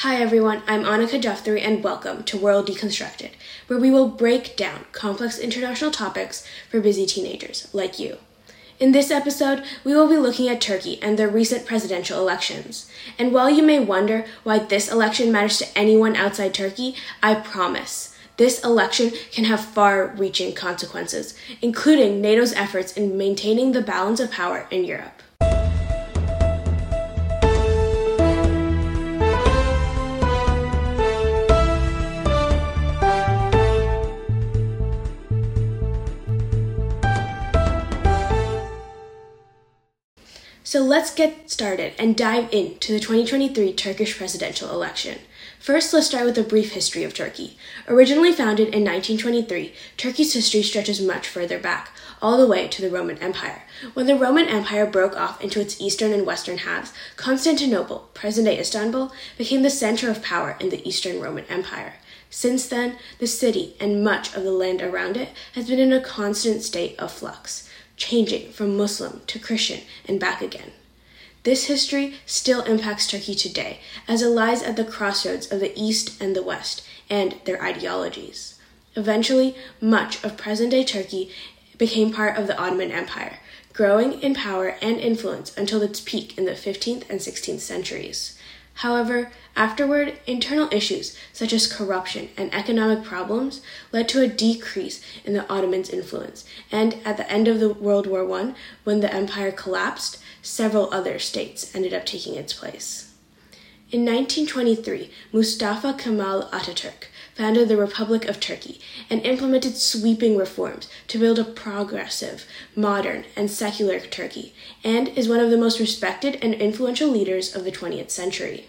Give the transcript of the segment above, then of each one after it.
Hi everyone, I'm Annika Jeffrey and welcome to World Deconstructed, where we will break down complex international topics for busy teenagers like you. In this episode, we will be looking at Turkey and their recent presidential elections. And while you may wonder why this election matters to anyone outside Turkey, I promise this election can have far reaching consequences, including NATO's efforts in maintaining the balance of power in Europe. So let's get started and dive into the 2023 Turkish presidential election. First, let's start with a brief history of Turkey. Originally founded in 1923, Turkey's history stretches much further back, all the way to the Roman Empire. When the Roman Empire broke off into its eastern and western halves, Constantinople, present day Istanbul, became the center of power in the Eastern Roman Empire. Since then, the city and much of the land around it has been in a constant state of flux changing from Muslim to Christian and back again. This history still impacts Turkey today, as it lies at the crossroads of the East and the West and their ideologies. Eventually, much of present day Turkey became part of the Ottoman Empire, growing in power and influence until its peak in the 15th and 16th centuries. However, afterward, internal issues such as corruption and economic problems led to a decrease in the Ottomans' influence, and at the end of the World War I, when the empire collapsed, several other states ended up taking its place. In 1923, Mustafa Kemal Ataturk founded the Republic of Turkey and implemented sweeping reforms to build a progressive, modern, and secular Turkey, and is one of the most respected and influential leaders of the 20th century.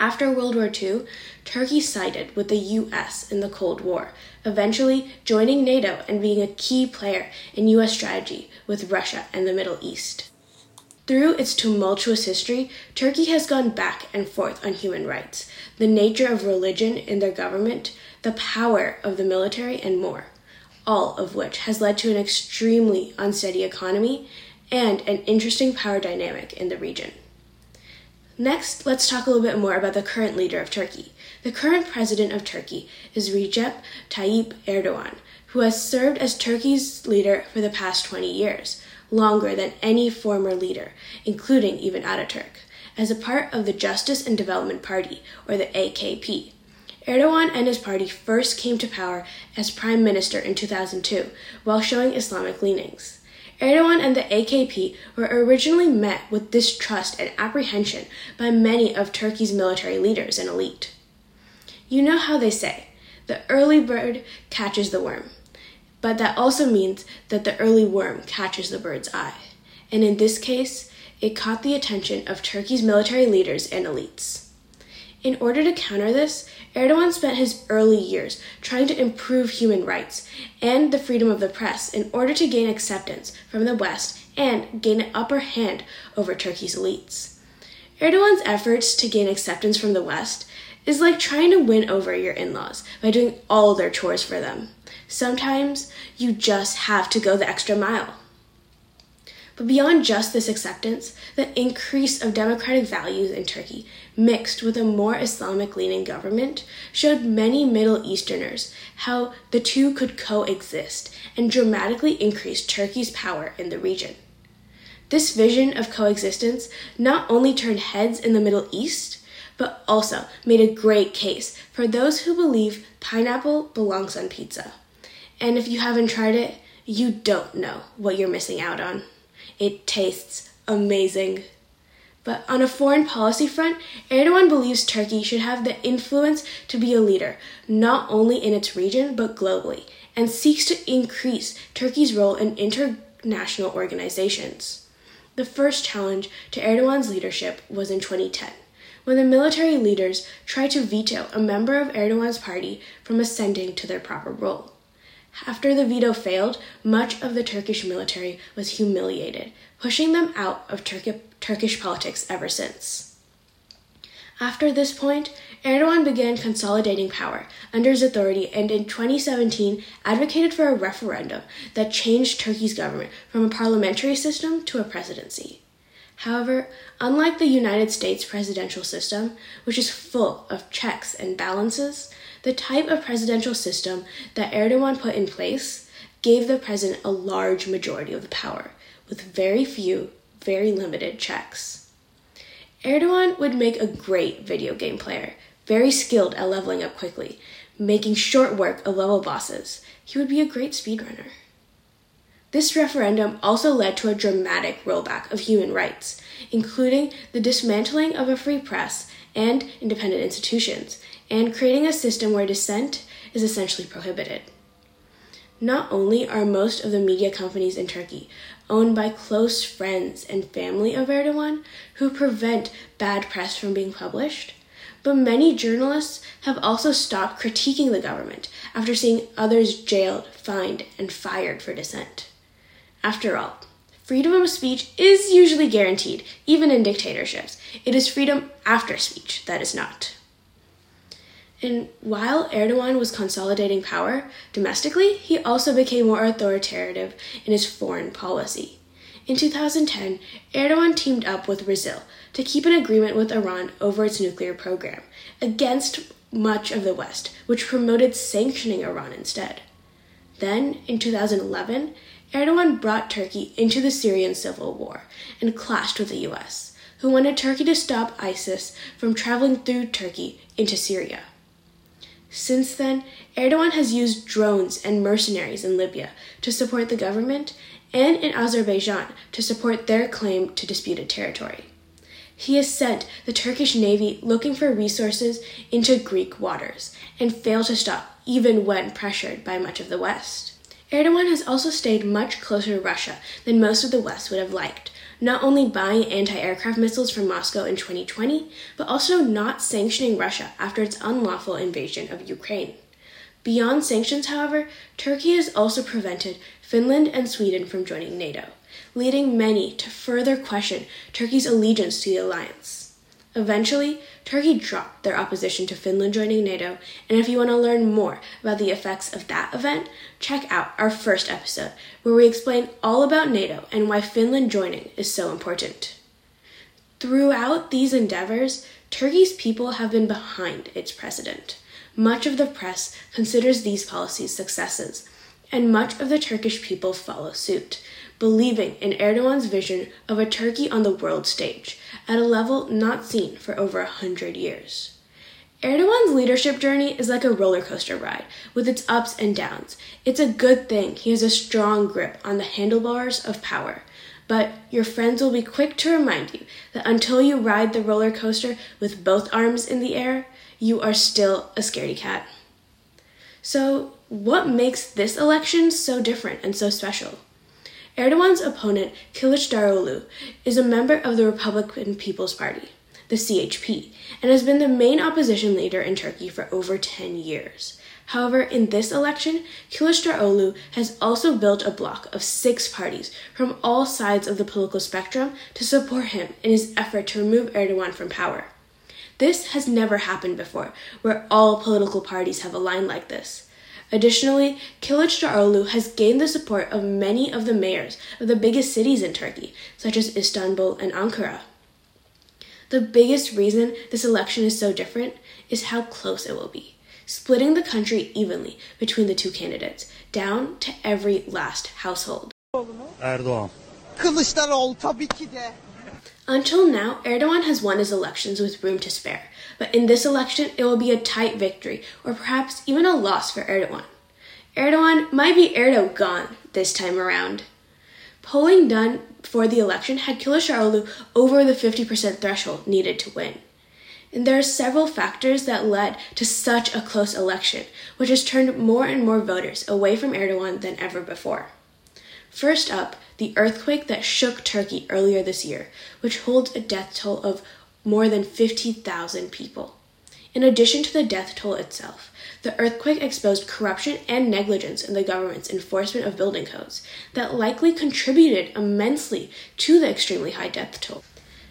After World War II, Turkey sided with the US in the Cold War, eventually joining NATO and being a key player in US strategy with Russia and the Middle East. Through its tumultuous history, Turkey has gone back and forth on human rights, the nature of religion in their government, the power of the military, and more, all of which has led to an extremely unsteady economy and an interesting power dynamic in the region. Next, let's talk a little bit more about the current leader of Turkey. The current president of Turkey is Recep Tayyip Erdogan, who has served as Turkey's leader for the past 20 years longer than any former leader, including even Ataturk, as a part of the Justice and Development Party, or the AKP. Erdogan and his party first came to power as prime minister in 2002 while showing Islamic leanings. Erdogan and the AKP were originally met with distrust and apprehension by many of Turkey's military leaders and elite. You know how they say, the early bird catches the worm. But that also means that the early worm catches the bird's eye. And in this case, it caught the attention of Turkey's military leaders and elites. In order to counter this, Erdogan spent his early years trying to improve human rights and the freedom of the press in order to gain acceptance from the West and gain an upper hand over Turkey's elites. Erdogan's efforts to gain acceptance from the West is like trying to win over your in laws by doing all their chores for them. Sometimes you just have to go the extra mile. But beyond just this acceptance, the increase of democratic values in Turkey, mixed with a more Islamic leaning government, showed many Middle Easterners how the two could coexist and dramatically increase Turkey's power in the region. This vision of coexistence not only turned heads in the Middle East, but also made a great case for those who believe pineapple belongs on pizza. And if you haven't tried it, you don't know what you're missing out on. It tastes amazing. But on a foreign policy front, Erdogan believes Turkey should have the influence to be a leader, not only in its region, but globally, and seeks to increase Turkey's role in international organizations. The first challenge to Erdogan's leadership was in 2010 when the military leaders tried to veto a member of Erdogan's party from ascending to their proper role. After the veto failed, much of the Turkish military was humiliated, pushing them out of Turk- Turkish politics ever since. After this point, Erdogan began consolidating power under his authority and in 2017 advocated for a referendum that changed Turkey's government from a parliamentary system to a presidency. However, unlike the United States presidential system, which is full of checks and balances, the type of presidential system that Erdogan put in place gave the president a large majority of the power, with very few, very limited checks. Erdogan would make a great video game player, very skilled at leveling up quickly, making short work of level bosses. He would be a great speedrunner. This referendum also led to a dramatic rollback of human rights, including the dismantling of a free press and independent institutions, and creating a system where dissent is essentially prohibited. Not only are most of the media companies in Turkey owned by close friends and family of Erdogan who prevent bad press from being published, but many journalists have also stopped critiquing the government after seeing others jailed, fined, and fired for dissent. After all, freedom of speech is usually guaranteed, even in dictatorships. It is freedom after speech that is not. And while Erdogan was consolidating power domestically, he also became more authoritative in his foreign policy. In 2010, Erdogan teamed up with Brazil to keep an agreement with Iran over its nuclear program, against much of the West, which promoted sanctioning Iran instead. Then, in 2011, Erdogan brought Turkey into the Syrian civil war and clashed with the US, who wanted Turkey to stop ISIS from traveling through Turkey into Syria. Since then, Erdogan has used drones and mercenaries in Libya to support the government and in Azerbaijan to support their claim to disputed territory. He has sent the Turkish navy looking for resources into Greek waters and failed to stop even when pressured by much of the West. Erdogan has also stayed much closer to Russia than most of the West would have liked, not only buying anti aircraft missiles from Moscow in 2020, but also not sanctioning Russia after its unlawful invasion of Ukraine. Beyond sanctions, however, Turkey has also prevented Finland and Sweden from joining NATO, leading many to further question Turkey's allegiance to the alliance. Eventually, Turkey dropped their opposition to Finland joining NATO, and if you want to learn more about the effects of that event, check out our first episode, where we explain all about NATO and why Finland joining is so important. Throughout these endeavors, Turkey's people have been behind its president. Much of the press considers these policies successes, and much of the Turkish people follow suit believing in Erdogan's vision of a Turkey on the world stage at a level not seen for over a hundred years. Erdogan's leadership journey is like a roller coaster ride with its ups and downs. It's a good thing he has a strong grip on the handlebars of power. But your friends will be quick to remind you that until you ride the roller coaster with both arms in the air, you are still a scaredy cat. So, what makes this election so different and so special? Erdogan's opponent, Kılıçdaroğlu, is a member of the Republican People's Party, the CHP, and has been the main opposition leader in Turkey for over 10 years. However, in this election, Kılıçdaroğlu has also built a bloc of six parties from all sides of the political spectrum to support him in his effort to remove Erdogan from power. This has never happened before, where all political parties have aligned like this. Additionally, Kılıçdaroğlu has gained the support of many of the mayors of the biggest cities in Turkey, such as Istanbul and Ankara. The biggest reason this election is so different is how close it will be, splitting the country evenly between the two candidates, down to every last household. Erdoğan. Kılıçdaroğlu tabii ki de. Until now, Erdogan has won his elections with room to spare, but in this election, it will be a tight victory, or perhaps even a loss for Erdogan. Erdogan might be Erdogan this time around. Polling done for the election had Kılıçdaroğlu over the 50% threshold needed to win. And there are several factors that led to such a close election, which has turned more and more voters away from Erdogan than ever before. First up, the earthquake that shook Turkey earlier this year, which holds a death toll of more than 50,000 people. In addition to the death toll itself, the earthquake exposed corruption and negligence in the government's enforcement of building codes that likely contributed immensely to the extremely high death toll.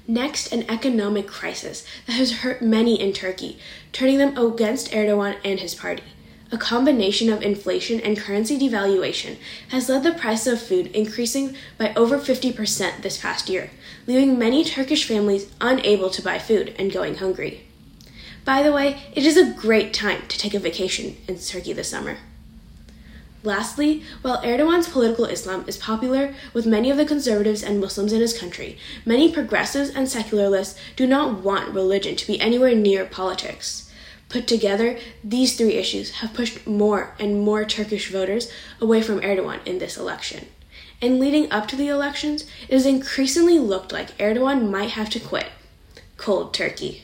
Next, an economic crisis that has hurt many in Turkey, turning them against Erdogan and his party. A combination of inflation and currency devaluation has led the price of food increasing by over 50% this past year, leaving many Turkish families unable to buy food and going hungry. By the way, it is a great time to take a vacation in Turkey this summer. Lastly, while Erdogan's political Islam is popular with many of the conservatives and Muslims in his country, many progressives and secularists do not want religion to be anywhere near politics. Put together, these three issues have pushed more and more Turkish voters away from Erdogan in this election. And leading up to the elections, it has increasingly looked like Erdogan might have to quit. Cold turkey.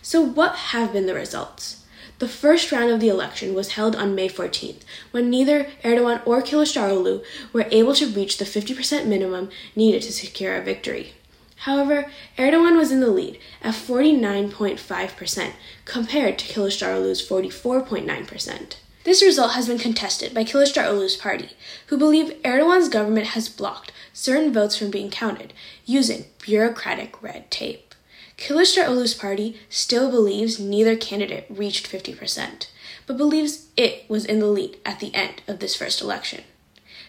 So, what have been the results? The first round of the election was held on May 14th, when neither Erdogan or Kılıçdaroğlu were able to reach the 50% minimum needed to secure a victory. However, Erdogan was in the lead at 49.5% compared to Kılıçdaroğlu's 44.9%. This result has been contested by Kılıçdaroğlu's party, who believe Erdogan's government has blocked certain votes from being counted using bureaucratic red tape. Kılıçdaroğlu's party still believes neither candidate reached 50%, but believes it was in the lead at the end of this first election.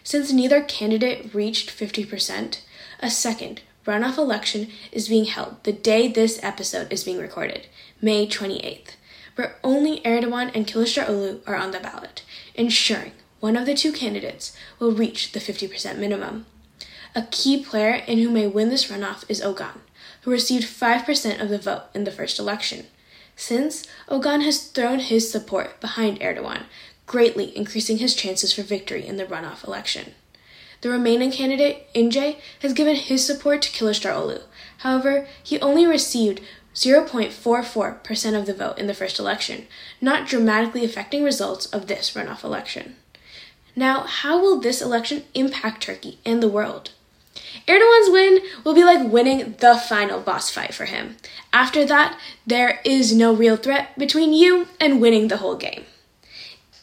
Since neither candidate reached 50%, a second runoff election is being held the day this episode is being recorded, May 28th, where only Erdogan and Kılıçdaroğlu are on the ballot, ensuring one of the two candidates will reach the 50% minimum. A key player in who may win this runoff is Ogan, who received 5% of the vote in the first election. Since, Ogan has thrown his support behind Erdogan, greatly increasing his chances for victory in the runoff election. The remaining candidate, Ince, has given his support to Kılıçdaroğlu. However, he only received 0.44% of the vote in the first election, not dramatically affecting results of this runoff election. Now, how will this election impact Turkey and the world? Erdogan's win will be like winning the final boss fight for him. After that, there is no real threat between you and winning the whole game.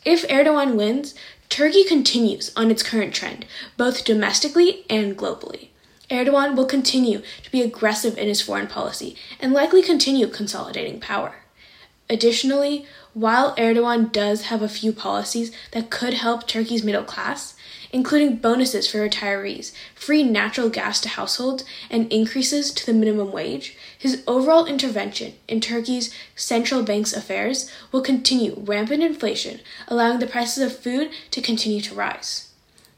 If Erdogan wins, Turkey continues on its current trend, both domestically and globally. Erdogan will continue to be aggressive in his foreign policy and likely continue consolidating power. Additionally, while Erdogan does have a few policies that could help Turkey's middle class, including bonuses for retirees, free natural gas to households, and increases to the minimum wage, his overall intervention in Turkey's central bank's affairs will continue rampant inflation, allowing the prices of food to continue to rise.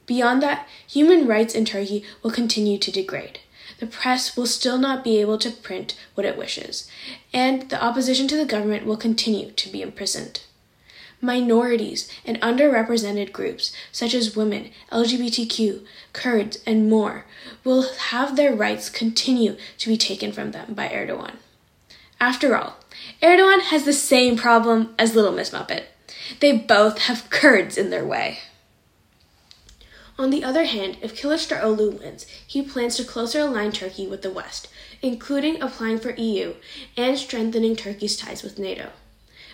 Beyond that, human rights in Turkey will continue to degrade. The press will still not be able to print what it wishes, and the opposition to the government will continue to be imprisoned. Minorities and underrepresented groups, such as women, LGBTQ, Kurds, and more, will have their rights continue to be taken from them by Erdogan. After all, Erdogan has the same problem as Little Miss Muppet. They both have Kurds in their way. On the other hand, if Kılıçdaroğlu wins, he plans to closer align Turkey with the West, including applying for EU and strengthening Turkey's ties with NATO.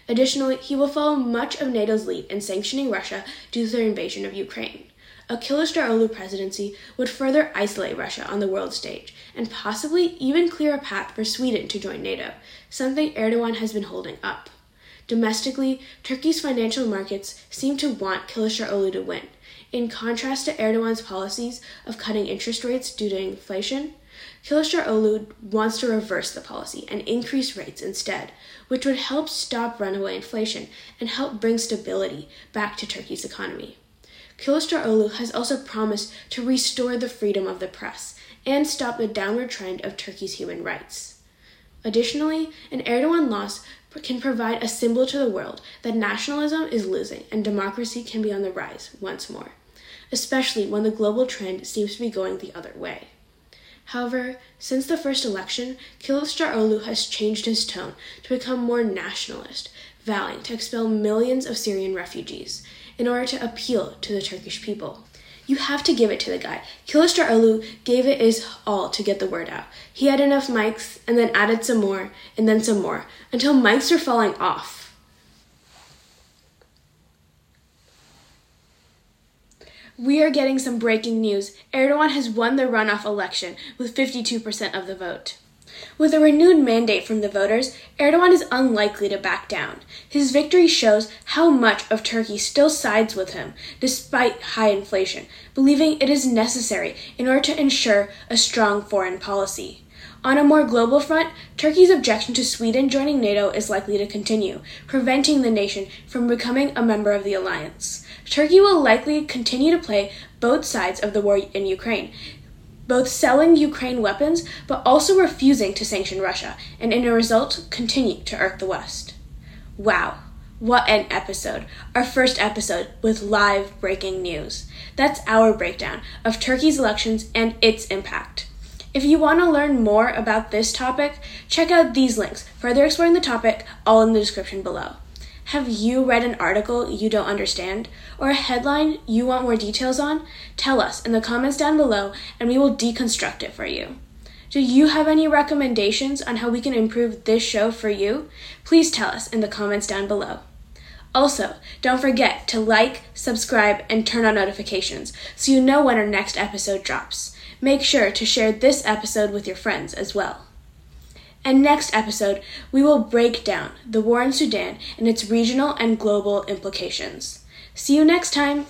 Additionally, he will follow much of NATO's lead in sanctioning Russia due to their invasion of Ukraine. A Kılıçdaroğlu presidency would further isolate Russia on the world stage and possibly even clear a path for Sweden to join NATO, something Erdogan has been holding up. Domestically, Turkey's financial markets seem to want Kılıçdaroğlu to win. In contrast to Erdogan's policies of cutting interest rates due to inflation, Kılıçdaroğlu wants to reverse the policy and increase rates instead, which would help stop runaway inflation and help bring stability back to Turkey's economy. Kılıçdaroğlu has also promised to restore the freedom of the press and stop the downward trend of Turkey's human rights. Additionally, an Erdogan loss can provide a symbol to the world that nationalism is losing and democracy can be on the rise once more, especially when the global trend seems to be going the other way. However, since the first election, Kılıçdaroğlu has changed his tone to become more nationalist, vowing to expel millions of Syrian refugees in order to appeal to the Turkish people. You have to give it to the guy. Kılıçdaroğlu gave it his all to get the word out. He had enough mics and then added some more and then some more until mics were falling off. We are getting some breaking news. Erdogan has won the runoff election with 52% of the vote. With a renewed mandate from the voters, Erdogan is unlikely to back down. His victory shows how much of Turkey still sides with him, despite high inflation, believing it is necessary in order to ensure a strong foreign policy. On a more global front, Turkey's objection to Sweden joining NATO is likely to continue, preventing the nation from becoming a member of the alliance. Turkey will likely continue to play both sides of the war in Ukraine, both selling Ukraine weapons but also refusing to sanction Russia, and in a result, continue to irk the West. Wow, what an episode! Our first episode with live breaking news. That's our breakdown of Turkey's elections and its impact. If you want to learn more about this topic, check out these links, further exploring the topic, all in the description below. Have you read an article you don't understand or a headline you want more details on? Tell us in the comments down below and we will deconstruct it for you. Do you have any recommendations on how we can improve this show for you? Please tell us in the comments down below. Also, don't forget to like, subscribe, and turn on notifications so you know when our next episode drops. Make sure to share this episode with your friends as well. And next episode, we will break down the war in Sudan and its regional and global implications. See you next time!